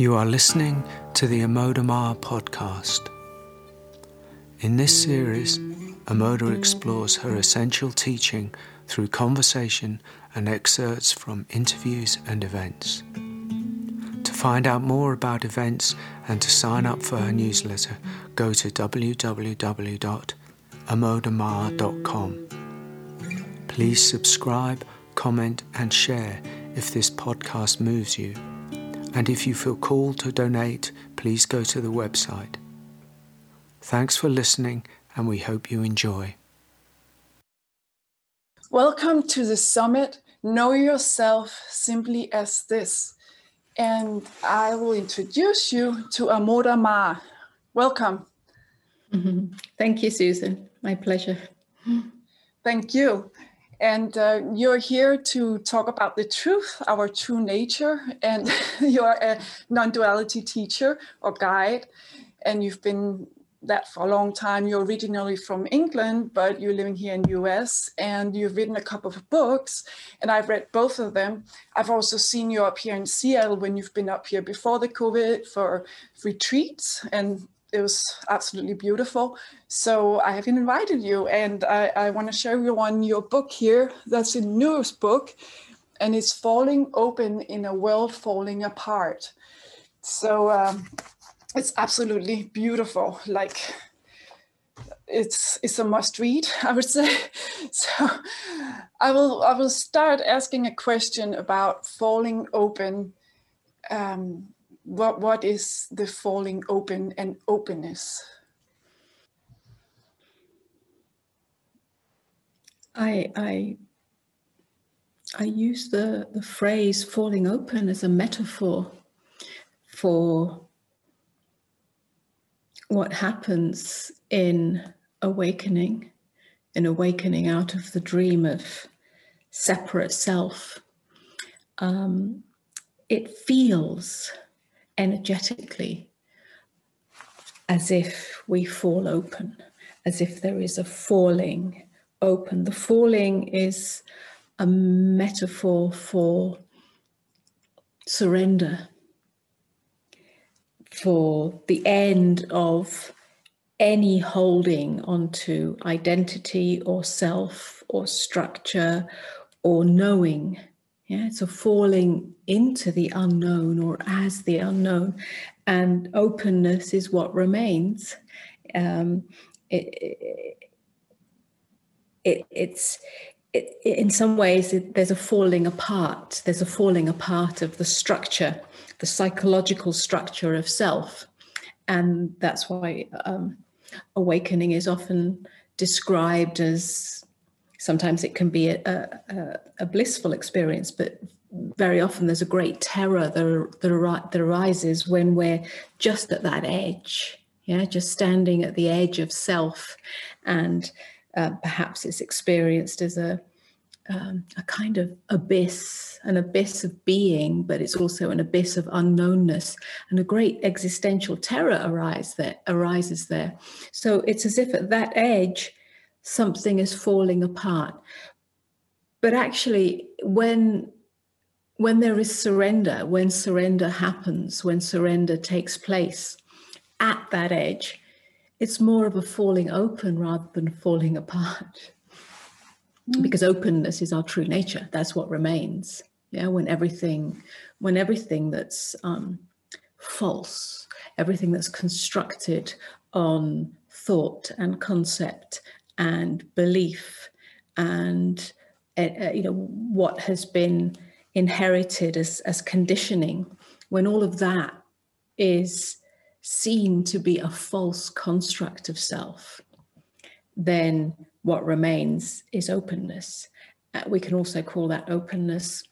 You are listening to the Amoda Maa podcast. In this series, Amoda explores her essential teaching through conversation and excerpts from interviews and events. To find out more about events and to sign up for her newsletter, go to www.amodamaa.com. Please subscribe, comment, and share if this podcast moves you. And if you feel called to donate, please go to the website. Thanks for listening, and we hope you enjoy. Welcome to the summit Know Yourself Simply as This. And I will introduce you to Amoda Maa. Welcome. Mm-hmm. Thank you, Susan. My pleasure. Thank you. And uh, you're here to talk about the truth, our true nature. And you're a non duality teacher or guide. And you've been that for a long time. You're originally from England, but you're living here in the US and you've written a couple of books and I've read both of them. I've also seen you up here in Seattle when you've been up here before the COVID for retreats and it was absolutely beautiful. So I have invited you and I, I want to show you on your book here. That's the newest book and it's Falling Open in a World Falling Apart. So um, it's absolutely beautiful. Like it's it's a must read, I would say. So I will I will start asking a question about falling open. Um, what what is the falling open and openness? I I I use the, the phrase falling open as a metaphor for what happens in awakening, in awakening out of the dream of separate self. Um, it feels energetically as if we fall open, as if there is a falling open. The falling is a metaphor for surrender for the end of any holding onto identity or self or structure or knowing. Yeah, a falling into the unknown or as the unknown, and openness is what remains. Um, it, it, it's it, in some ways there's a falling apart. There's a falling apart of the structure the psychological structure of self. And that's why um, awakening is often described as sometimes it can be a, a, a, blissful experience, but very often there's a great terror that, that, that arises when we're just at that edge, yeah, just standing at the edge of self. And uh, perhaps it's experienced as a um, a kind of abyss, an abyss of being, but it's also an abyss of unknownness, and a great existential terror arise there, arises there. So it's as if at that edge, something is falling apart. But actually, when when there is surrender, when surrender happens, when surrender takes place at that edge, it's more of a falling open rather than falling apart. Mm. because openness is our true nature that's what remains yeah when everything when everything that's um, false everything that's constructed on thought and concept and belief and uh, you know what has been inherited as, as conditioning when all of that is seen to be a false construct of self then what remains is openness. Uh, we can also call that openness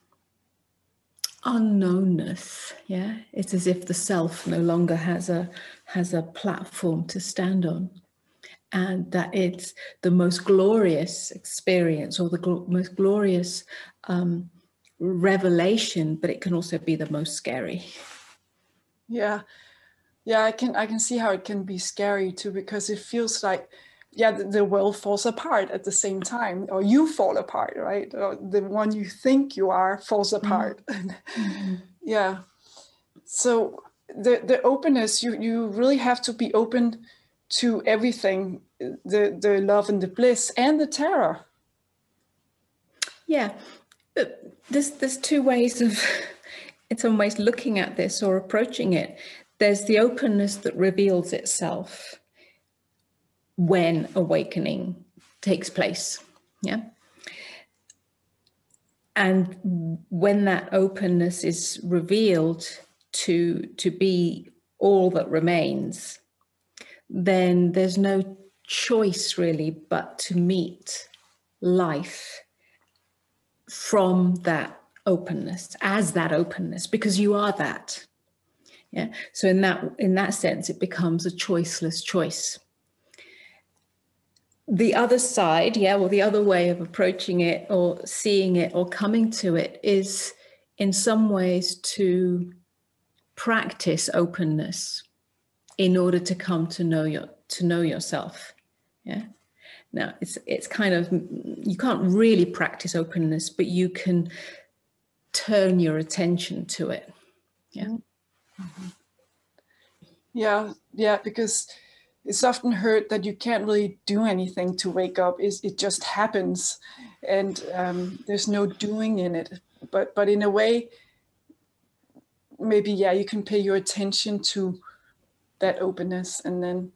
unknownness. Yeah? It's as if the self no longer has a has a platform to stand on and that it's the most glorious experience or the gl- most glorious um, revelation but it can also be the most scary yeah yeah i can i can see how it can be scary too because it feels like yeah, the, the, world falls apart at the same time, or you fall apart, right? Or the one you think you are falls mm-hmm. apart. Mm-hmm. yeah. So the the openness you you really have to be open to everything the the love and the bliss and the terror. Yeah. Uh, there's there's two ways of in some ways looking at this or approaching it. There's the openness that reveals itself when awakening takes place. Yeah. And when that openness is revealed to to be all that remains then there's no choice really but to meet life from that openness as that openness because you are that. Yeah. So in that in that sense it becomes a choiceless choice. The other side, yeah, well, the other way of approaching it or seeing it or coming to it is in some ways to practice openness in order to come to know your to know yourself. Yeah. Now it's it's kind of you can't really practice openness, but you can turn your attention to it. Yeah. Mm-hmm. Yeah, yeah, because it's often heard that you can't really do anything to wake up is it just happens and um, there's no doing in it but but in a way maybe yeah you can pay your attention to that openness and then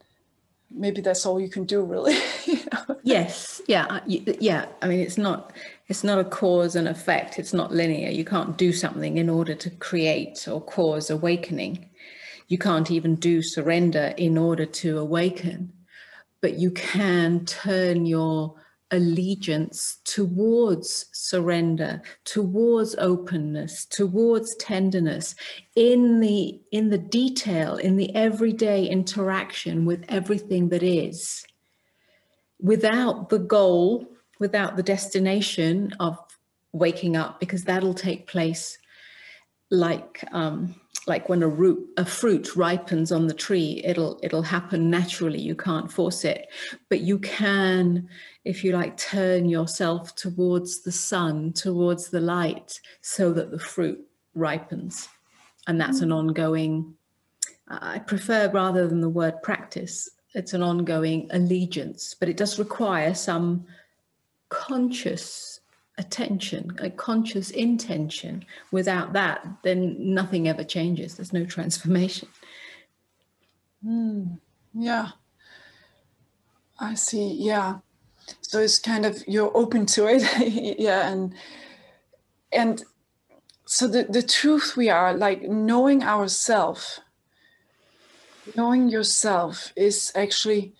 maybe that's all you can do really. Yes. Yeah yeah. I mean it's not it's not a cause and effect. It's not linear. You can't do something in order to create or cause awakening. You can't even do surrender in order to awaken, but you can turn your allegiance towards surrender towards openness towards tenderness in the in the detail in the everyday interaction with everything that is. Without the goal without the destination of waking up because that'll take place like um, like when a root a fruit ripens on the tree it'll it'll happen naturally. You can't force it. But you can if you like turn yourself towards the sun towards the light so that the fruit ripens. And that's an mm. ongoing i prefer rather than the word practice it's an ongoing allegiance. But it does require some conscious attention, a conscious intention. Without that, then nothing ever changes. There's no transformation. Mm, yeah. I see. Yeah. So it's kind of you're open to it. yeah. And and so the, the truth we are like knowing ourself, knowing yourself is actually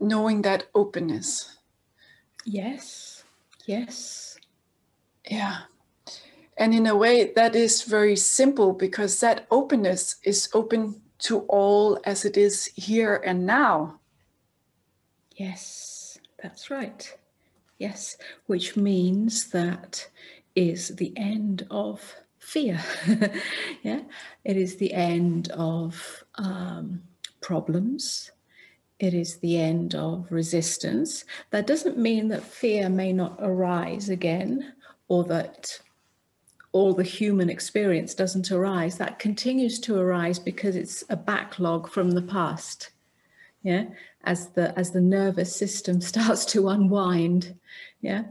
knowing that openness. Yes Yes. Yeah. And in a way, that is very simple because that openness is open to all as it is here and now. Yes, that's right. Yes, which means that is the end of fear. yeah, it is the end of um, problems. It is the end of resistance. That doesn't mean that fear may not arise again or that all the human experience doesn't arise. That continues to arise because it's a backlog from the past. Yeah, as the as the nervous system starts to unwind, yeah,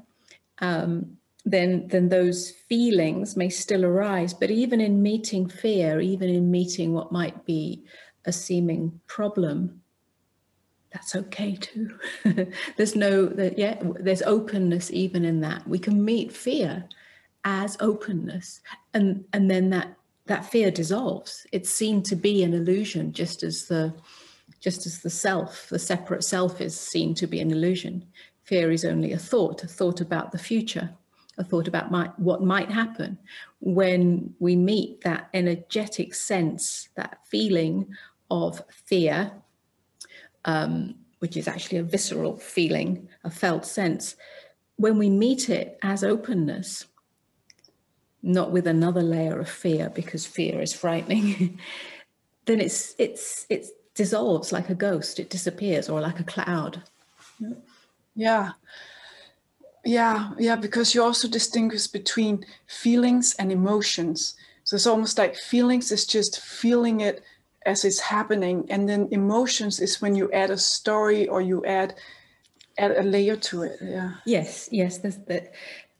um, then then those feelings may still arise. But even in meeting fear, even in meeting what might be a seeming problem, that's okay too. there's no, that yeah, there's openness even in that. We can meet fear as openness, and and then that that fear dissolves. It's seen to be an illusion, just as the just as the self, the separate self, is seen to be an illusion. Fear is only a thought, a thought about the future, a thought about my, what might happen. When we meet that energetic sense, that feeling of fear, um, which is actually a visceral feeling, a felt sense, when we meet it as openness, not with another layer of fear because fear is frightening, then it's it's it dissolves like a ghost, it disappears, or like a cloud. Yeah. Yeah, yeah, because you also distinguish between feelings and emotions. So it's almost like feelings is just feeling it as it's happening, and then emotions is when you add a story or you add add a layer to it. Yeah. Yes, yes. There's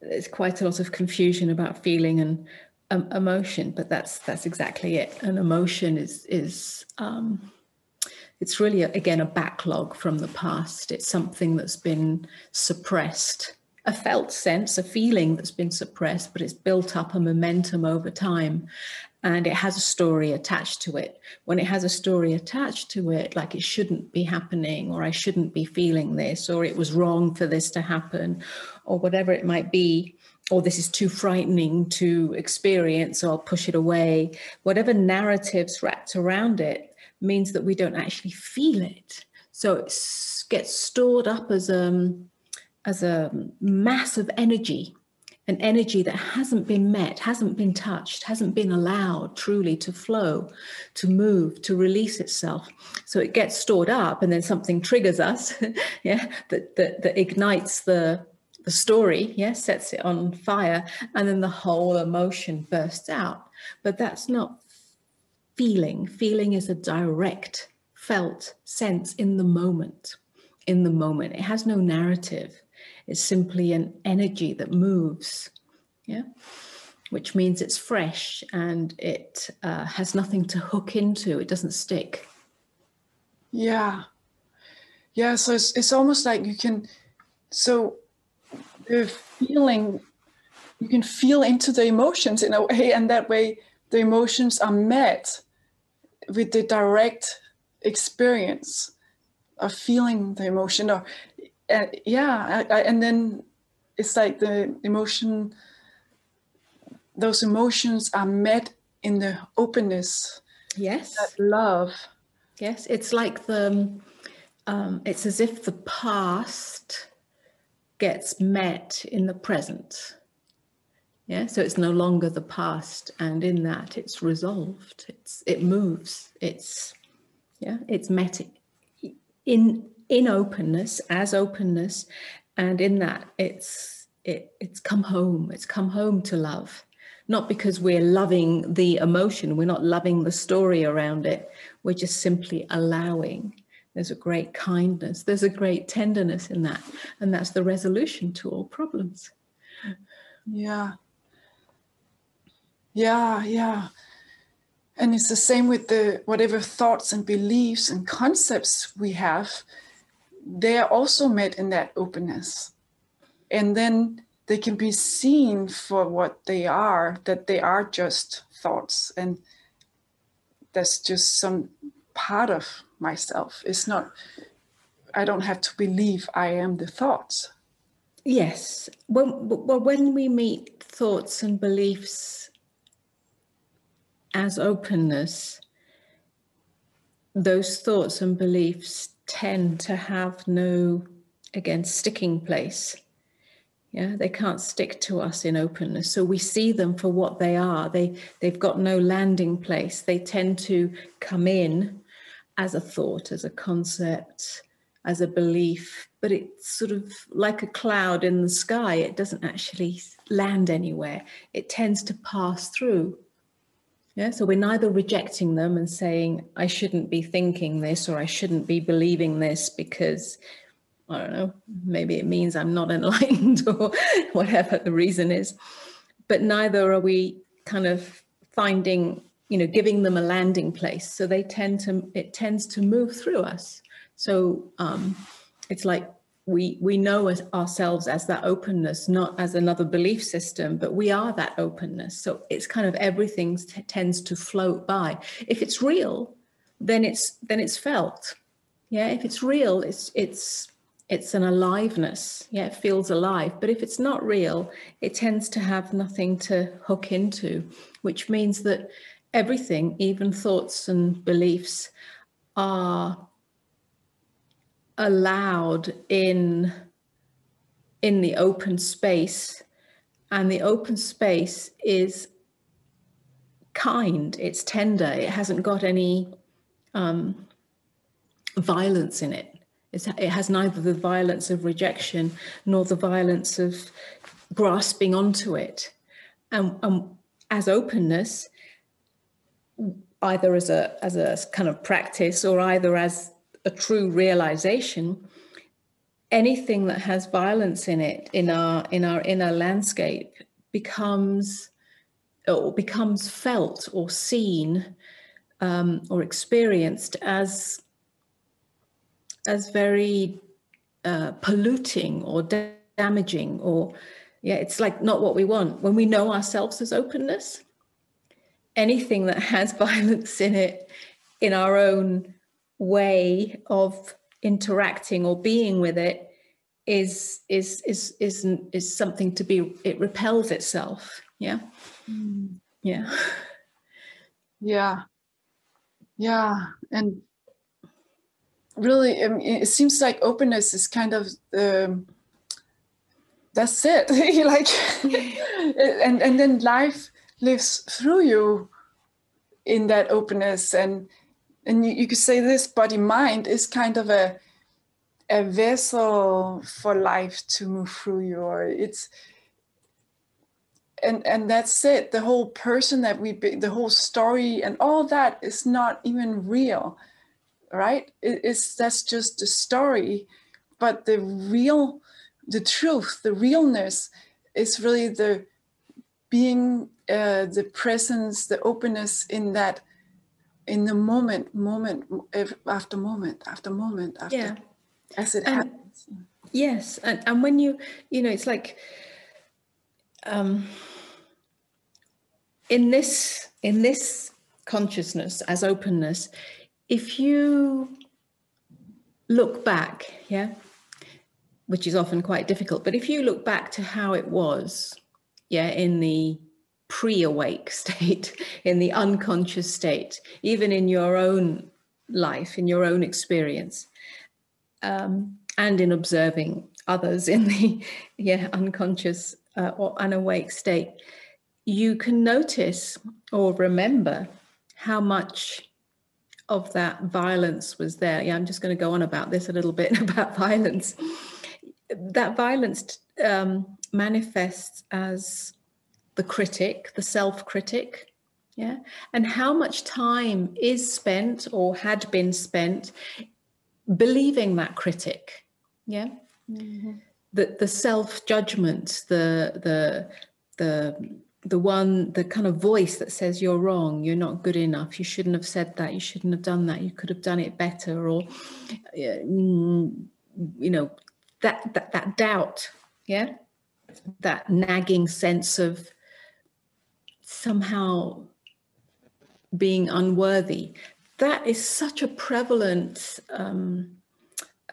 there's quite a lot of confusion about feeling and um, emotion, but that's that's exactly it. An emotion is is um, it's really again a backlog from the past. It's something that's been suppressed, a felt sense, a feeling that's been suppressed, but it's built up a momentum over time, and it has a story attached to it. When it has a story attached to it, like it shouldn't be happening, or I shouldn't be feeling this, or it was wrong for this to happen, or whatever it might be, or this is too frightening to experience, so I'll push it away. Whatever narratives wrapped around it means that we don't actually feel it. So it gets stored up as um, as a mass of energy, an energy that hasn't been met, hasn't been touched, hasn't been allowed truly to flow, to move, to release itself. So it gets stored up, and then something triggers us, yeah, that, that, that ignites the the story, yeah, sets it on fire, and then the whole emotion bursts out. But that's not feeling. Feeling is a direct, felt sense in the moment. In the moment, it has no narrative. It's simply an energy that moves. Yeah, which means it's fresh and it uh, has nothing to hook into. It doesn't stick. Yeah, yeah. So it's it's almost like you can. So the feeling, you can feel into the emotions in a way, and that way the emotions are met with the direct experience of feeling the emotion or uh, yeah I, I, and then it's like the emotion those emotions are met in the openness. Yes. That love. Yes it's like the um, it's as if the past gets met in the present. Yeah so it's no longer the past and in that it's resolved. It's it moves. It's yeah it's met in in openness as openness and in that it's it, it's come home. It's come home to love. Not because we're loving the emotion we're not loving the story around it. We're just simply allowing. There's a great kindness. There's a great tenderness in that and that's the resolution to all problems. Yeah. Yeah, yeah. And it's the same with the whatever thoughts and beliefs and concepts we have, they are also met in that openness. And then they can be seen for what they are, that they are just thoughts. And that's just some part of myself. It's not, I don't have to believe I am the thoughts. Yes. Well, when we meet thoughts and beliefs as openness, those thoughts and beliefs tend to have no, again, sticking place. Yeah, they can't stick to us in openness. So we see them for what they are. They they've got no landing place. They tend to come in as a thought, as a concept, as a belief, but it's sort of like a cloud in the sky. It doesn't actually land anywhere. It tends to pass through. Yeah, so we're neither rejecting them and saying, I shouldn't be thinking this or I shouldn't be believing this because, I don't know, maybe it means I'm not enlightened or whatever the reason is. But neither are we kind of finding, you know, giving them a landing place. So they tend to, it tends to move through us. So um, it's like we we know as ourselves as that openness not as another belief system but we are that openness. So it's kind of everything t- tends to float by. If it's real then it's then it's felt. Yeah if it's real it's it's it's an aliveness. Yeah it feels alive. But if it's not real it tends to have nothing to hook into which means that everything even thoughts and beliefs are allowed in in the open space. And the open space is kind. It's tender. It hasn't got any um, violence in it. It's, it has neither the violence of rejection nor the violence of grasping onto it. And, and as openness either as a as a kind of practice or either as a true realization anything that has violence in it in our in our inner landscape becomes or becomes felt or seen um, or experienced as as very uh, polluting or da- damaging or yeah it's like not what we want. When we know ourselves as openness anything that has violence in it in our own way of interacting or being with it is is is is is something to be it repels itself. Yeah? Mm. yeah. Yeah. Yeah. And really I mean, it seems like openness is kind of um, that's it. Like and and then life lives through you in that openness and and you, you could say this body mind is kind of a a vessel for life to move through you or it's and and that's it. The whole person that we be, the whole story and all that is not even real right? It, it's that's just a story. But the real the truth the realness is really the being uh, the presence the openness in that in the moment moment after moment after moment after yeah. as it and, happens yes and, and when you you know it's like um in this in this consciousness as openness if you look back yeah which is often quite difficult but if you look back to how it was yeah in the pre-awake state in the unconscious state even in your own life in your own experience um, and in observing others in the yeah unconscious uh, or unawake state you can notice or remember how much of that violence was there. Yeah, I'm just going to go on about this a little bit about violence. That violence um, manifests as the critic, the self critic. Yeah. And how much time is spent or had been spent believing that critic? Yeah. Mm-hmm. The, the self judgment, the, the, the the one the kind of voice that says you're wrong you're not good enough you shouldn't have said that you shouldn't have done that you could have done it better or mm, you know that that, that doubt yeah that nagging sense of somehow being unworthy. That is such a prevalent um,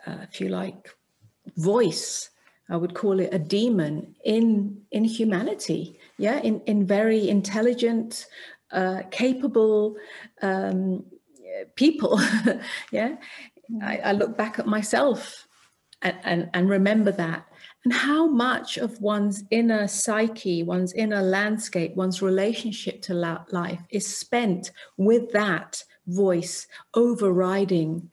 uh, if you like voice. I would call it a demon in in humanity. Yeah, in, in very intelligent, uh, capable um, people. yeah, I, I, look back at myself and, and, and remember that. And how much of one's inner psyche, one's inner landscape, one's relationship to life is spent with that voice overriding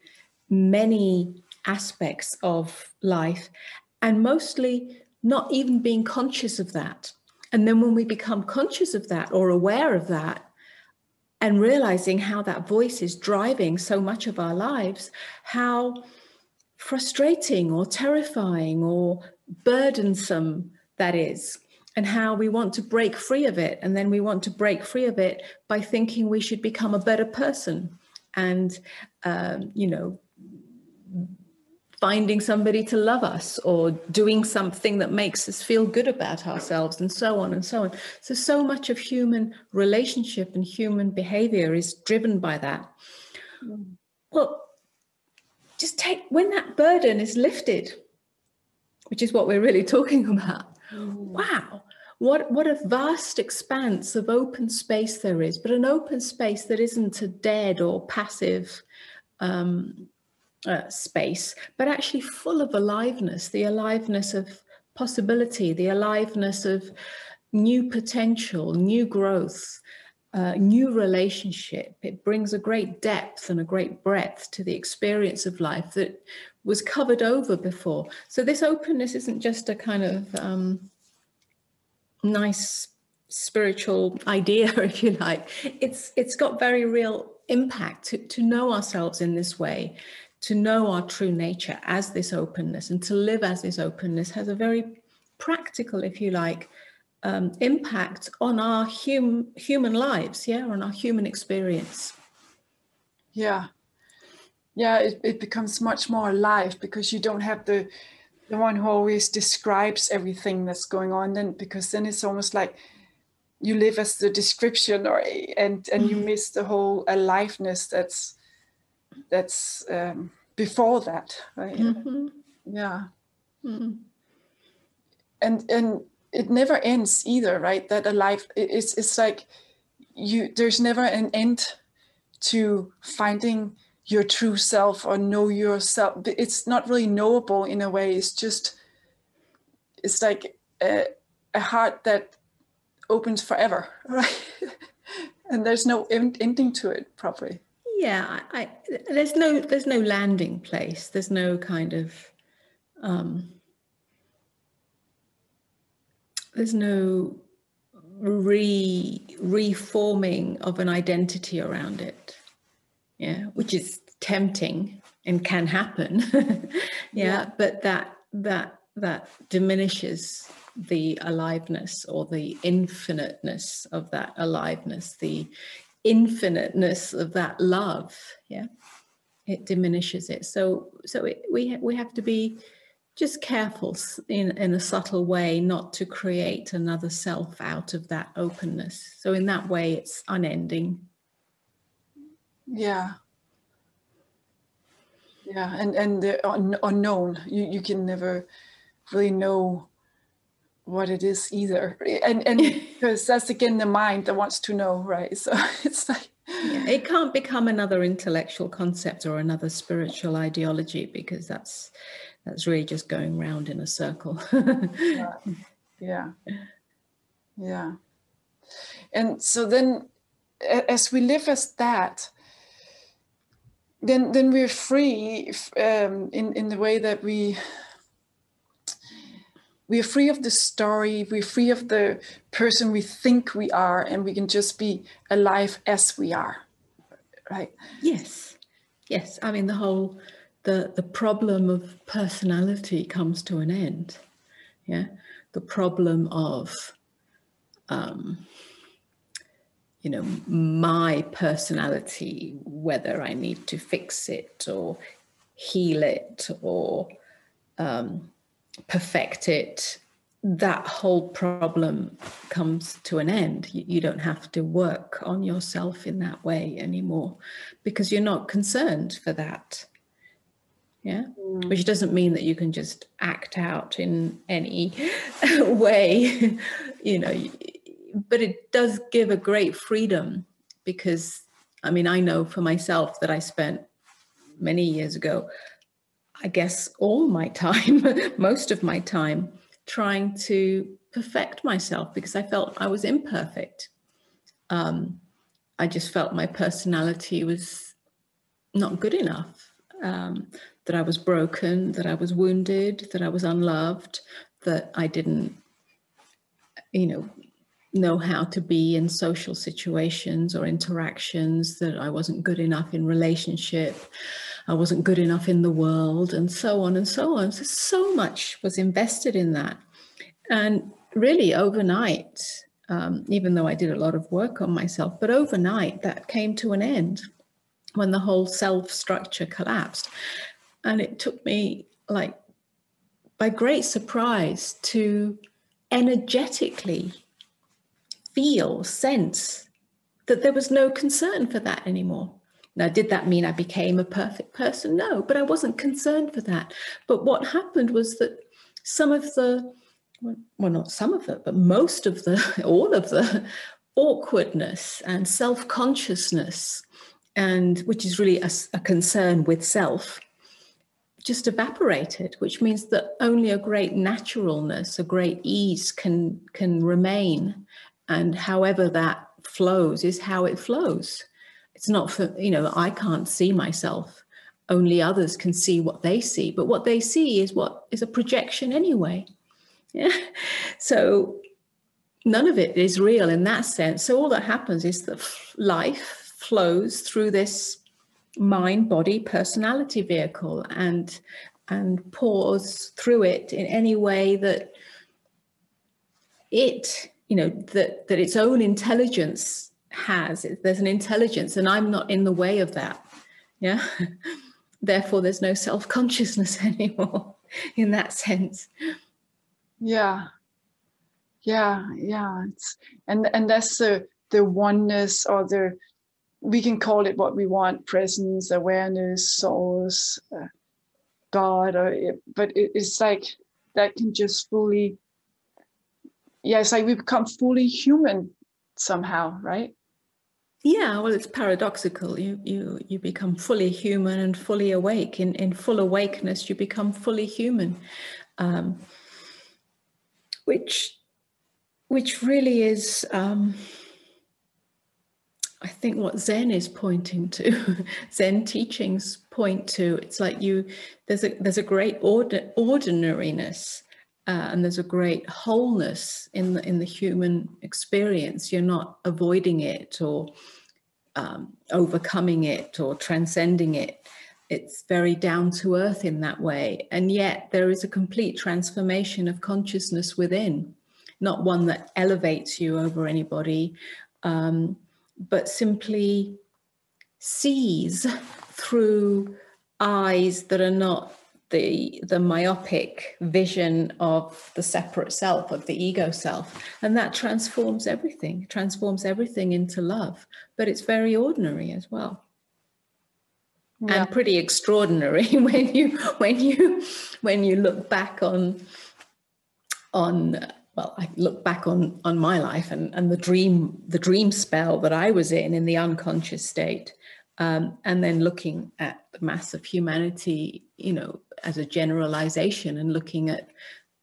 many aspects of life and mostly not even being conscious of that. And then when we become conscious of that or aware of that, and realizing how that voice is driving so much of our lives, how frustrating or terrifying or burdensome that is, and how we want to break free of it. And then we want to break free of it by thinking we should become a better person and, um, you know, finding somebody to love us or doing something that makes us feel good about ourselves and so on and so on so so much of human relationship and human behavior is driven by that mm. well just take when that burden is lifted which is what we're really talking about mm. wow what what a vast expanse of open space there is but an open space that isn't a dead or passive um, uh, space, but actually full of aliveness the aliveness of possibility, the aliveness of new potential, new growth, uh, new relationship. It brings a great depth and a great breadth to the experience of life that was covered over before. So, this openness isn't just a kind of um, nice spiritual idea, if you like. It's it's got very real impact to, to know ourselves in this way, to know our true nature as this openness and to live as this openness has a very practical, if you like, um, impact on our hum, human lives, yeah, on our human experience. Yeah. Yeah, it, it becomes much more alive because you don't have the the one who always describes everything that's going on then because then it's almost like you live as the description or and and you mm-hmm. miss the whole aliveness that's that's um, before that right mm-hmm. yeah mm-hmm. and and it never ends either right that alive it's it's like you there's never an end to finding your true self or know yourself it's not really knowable in a way it's just it's like a, a heart that opens forever, right? and there's no ending to it properly. Yeah, I, there's no there's no landing place. There's no kind of um, there's no re reforming of an identity around it. Yeah, which is tempting and can happen. yeah, yeah, but that that that diminishes the aliveness or the infiniteness of that aliveness, the infiniteness of that love. Yeah, it diminishes it. So, so it, we we have to be just careful in in a subtle way not to create another self out of that openness. So in that way, it's unending. Yeah. Yeah, and and the un- unknown, you you can never really know what it is either and and because that's again the mind that wants to know right so it's like yeah, it can't become another intellectual concept or another spiritual ideology because that's that's really just going round in a circle. Yeah. yeah. Yeah. And so then as we live as that then then we're free um, in in the way that we we are free of the story we're free of the person we think we are and we can just be alive as we are right? Yes. Yes. I mean the whole the the problem of personality comes to an end yeah the problem of um you know my personality whether i need to fix it or heal it or um perfect it, that whole problem comes to an end. You, you, don't have to work on yourself in that way anymore because you're not concerned for that. Yeah. Mm. Which doesn't mean that you can just act out in any way, you know, but it does give a great freedom because I mean, I know for myself that I spent many years ago I guess, all my time, most of my time, trying to perfect myself because I felt I was imperfect. Um, I just felt my personality was not good enough, um, that I was broken, that I was wounded, that I was unloved, that I didn't, you know, know how to be in social situations or interactions, that I wasn't good enough in relationship. I wasn't good enough in the world, and so on and so on. So, so much was invested in that. And really, overnight, um, even though I did a lot of work on myself, but overnight that came to an end when the whole self structure collapsed. And it took me, like, by great surprise to energetically feel, sense that there was no concern for that anymore. Now, did that mean I became a perfect person? No, but I wasn't concerned for that. But what happened was that some of the, well, not some of it, but most of the, all of the awkwardness and self consciousness, and which is really a, a concern with self, just evaporated, which means that only a great naturalness, a great ease can can remain, and however that flows is how it flows. It's not for you know i can't see myself. Only others can see what they see. But what they see is what is a projection anyway. Yeah. So none of it is real in that sense. So all that happens is that life flows through this mind, body, personality vehicle, and and pause through it in any way that it, you know, that that its own intelligence has. There's an intelligence, and I'm not in the way of that. Yeah. Therefore, there's no self consciousness anymore in that sense. Yeah. Yeah. Yeah. It's, and and that's the the oneness or the we can call it what we want presence awareness source uh, god or but it, it's like that can just fully yeah it's like we become fully human somehow right yeah, well, it's paradoxical. You you you become fully human and fully awake. In in full awakeness, you become fully human, um, which which really is, um, I think, what Zen is pointing to. Zen teachings point to. It's like you there's a there's a great ordinariness. Uh, and there's a great wholeness in the in the human experience. You're not avoiding it or um, overcoming it or transcending it. It's very down to earth in that way. And yet there is a complete transformation of consciousness within, not one that elevates you over anybody, um, but simply sees through eyes that are not the the myopic vision of the separate self of the ego self. And that transforms everything transforms everything into love. But it's very ordinary as well. Yeah. and pretty extraordinary when you when you when you look back on on well i look back on on my life and and the dream the dream spell that i was in in the unconscious state um, and then looking at the mass of humanity, you know, as a generalization and looking at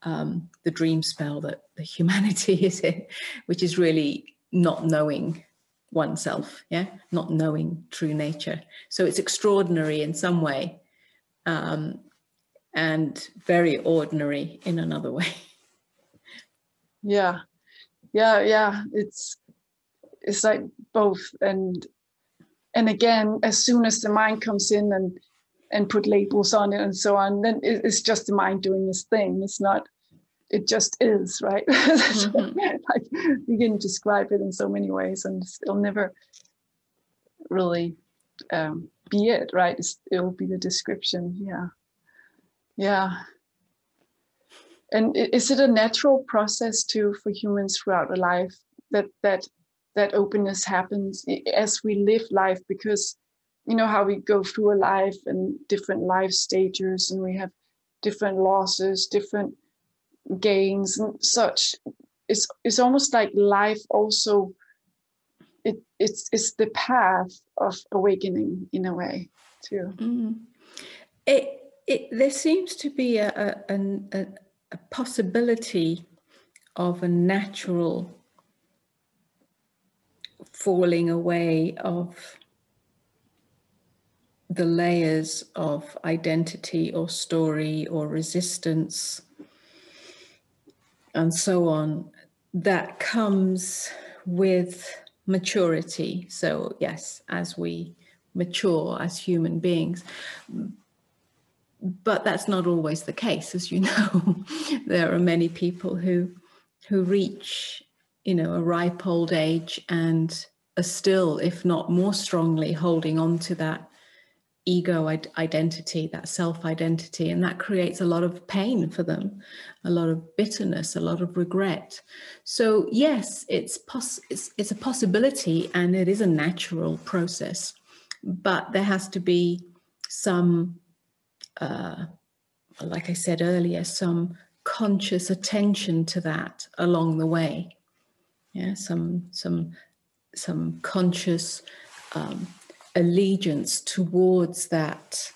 um, the dream spell that the humanity is in, which is really not knowing oneself, yeah, not knowing true nature. So it's extraordinary in some way, um, and very ordinary in another way. Yeah, yeah, yeah. It's it's like both, and and again as soon as the mind comes in and and put labels on it and so on then it's just the mind doing its thing. It's not it just is right? Mm-hmm. like you can describe it in so many ways and it'll never really um, be it right? It's, it'll be the description. Yeah. Yeah and is it a natural process too for humans throughout a life that that that openness happens as we live life? Because you know how we go through a life and different life stages and we have different losses different gains and such. It's it's almost like life also it it's it's the path of awakening in a way too. Mm. it it there seems to be a a, a a possibility of a natural falling away of the layers of identity or story or resistance and so on that comes with maturity. So, yes, as we mature as human beings. But that's not always the case, as you know. there are many people who who reach you know, a ripe old age and are still, if not more strongly, holding on to that ego identity, that self identity. And that creates a lot of pain for them, a lot of bitterness, a lot of regret. So, yes, it's, poss- it's, it's a possibility and it is a natural process, but there has to be some, uh, like I said earlier, some conscious attention to that along the way. Yeah some some some conscious um, allegiance towards that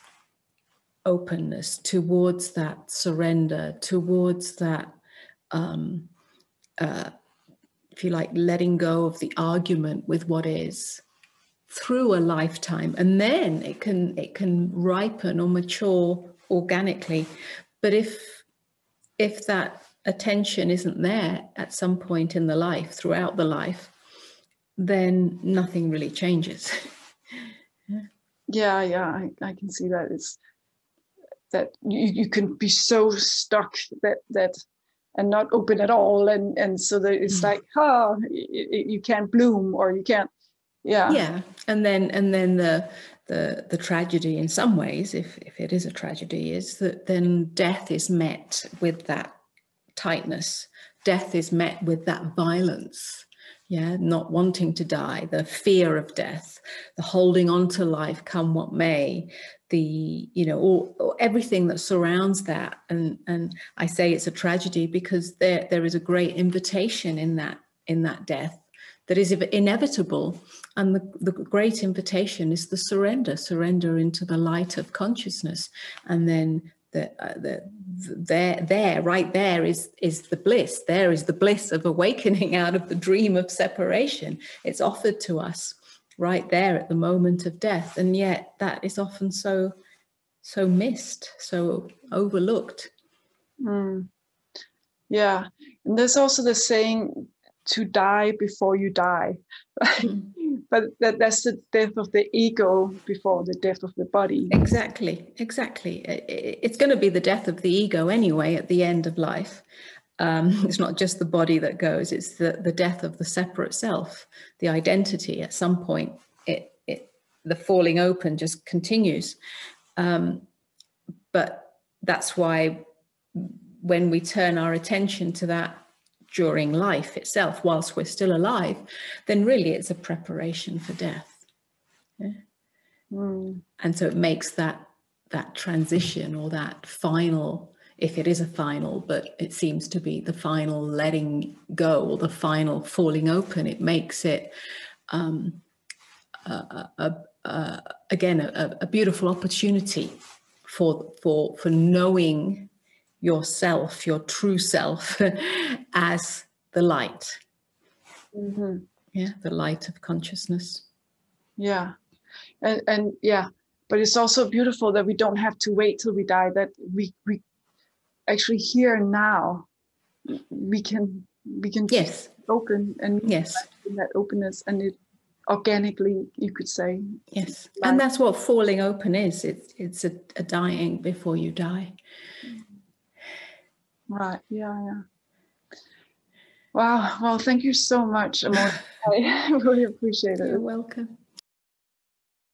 openness towards that surrender towards that um, uh, if you like letting go of the argument with what is through a lifetime and then it can it can ripen or mature organically but if if that attention isn't there at some point in the life, throughout the life, then nothing really changes. yeah, yeah, I, I can see that. It's that you, you can be so stuck that that and not open at all and and so that it's mm. like oh you can't bloom or you can't yeah. Yeah and then and then the the the tragedy in some ways if if it is a tragedy is that then death is met with that tightness. Death is met with that violence. Yeah not wanting to die the fear of death the holding on to life come what may the you know all, everything that surrounds that. And and i say it's a tragedy because there there is a great invitation in that in that death that is inevitable. And the, the great invitation is the surrender surrender into the light of consciousness. And then the, uh, the, the there there right there is is the bliss. There is the bliss of awakening out of the dream of separation. It's offered to us right there at the moment of death. And yet that is often so so missed so overlooked. Mm. yeah. And there's also the saying to die before you die mm. but that, that's the death of the ego before the death of the body exactly exactly it's going to be the death of the ego anyway at the end of life um, it's not just the body that goes, it's the, the death of the separate self, the identity. At some point, it, it the falling open just continues. Um, but that's why when we turn our attention to that during life itself, whilst we're still alive, then really it's a preparation for death. Yeah? Mm. And so it makes that that transition or that final if it is a final, but it seems to be the final letting go or the final falling open. It makes it, um, a, a, a, again, a, beautiful opportunity for for for knowing yourself, your true self, as the light. Mm-hmm. Yeah, the light of consciousness. Yeah, and and yeah, but it's also beautiful that we don't have to wait till we die. That we we actually here now we can we can yes. open and yes. that openness and it organically you could say. Yes. And that's what falling open is. It's it's a, a dying before you die right yeah yeah. Wow well thank you so much i really appreciate it. You're welcome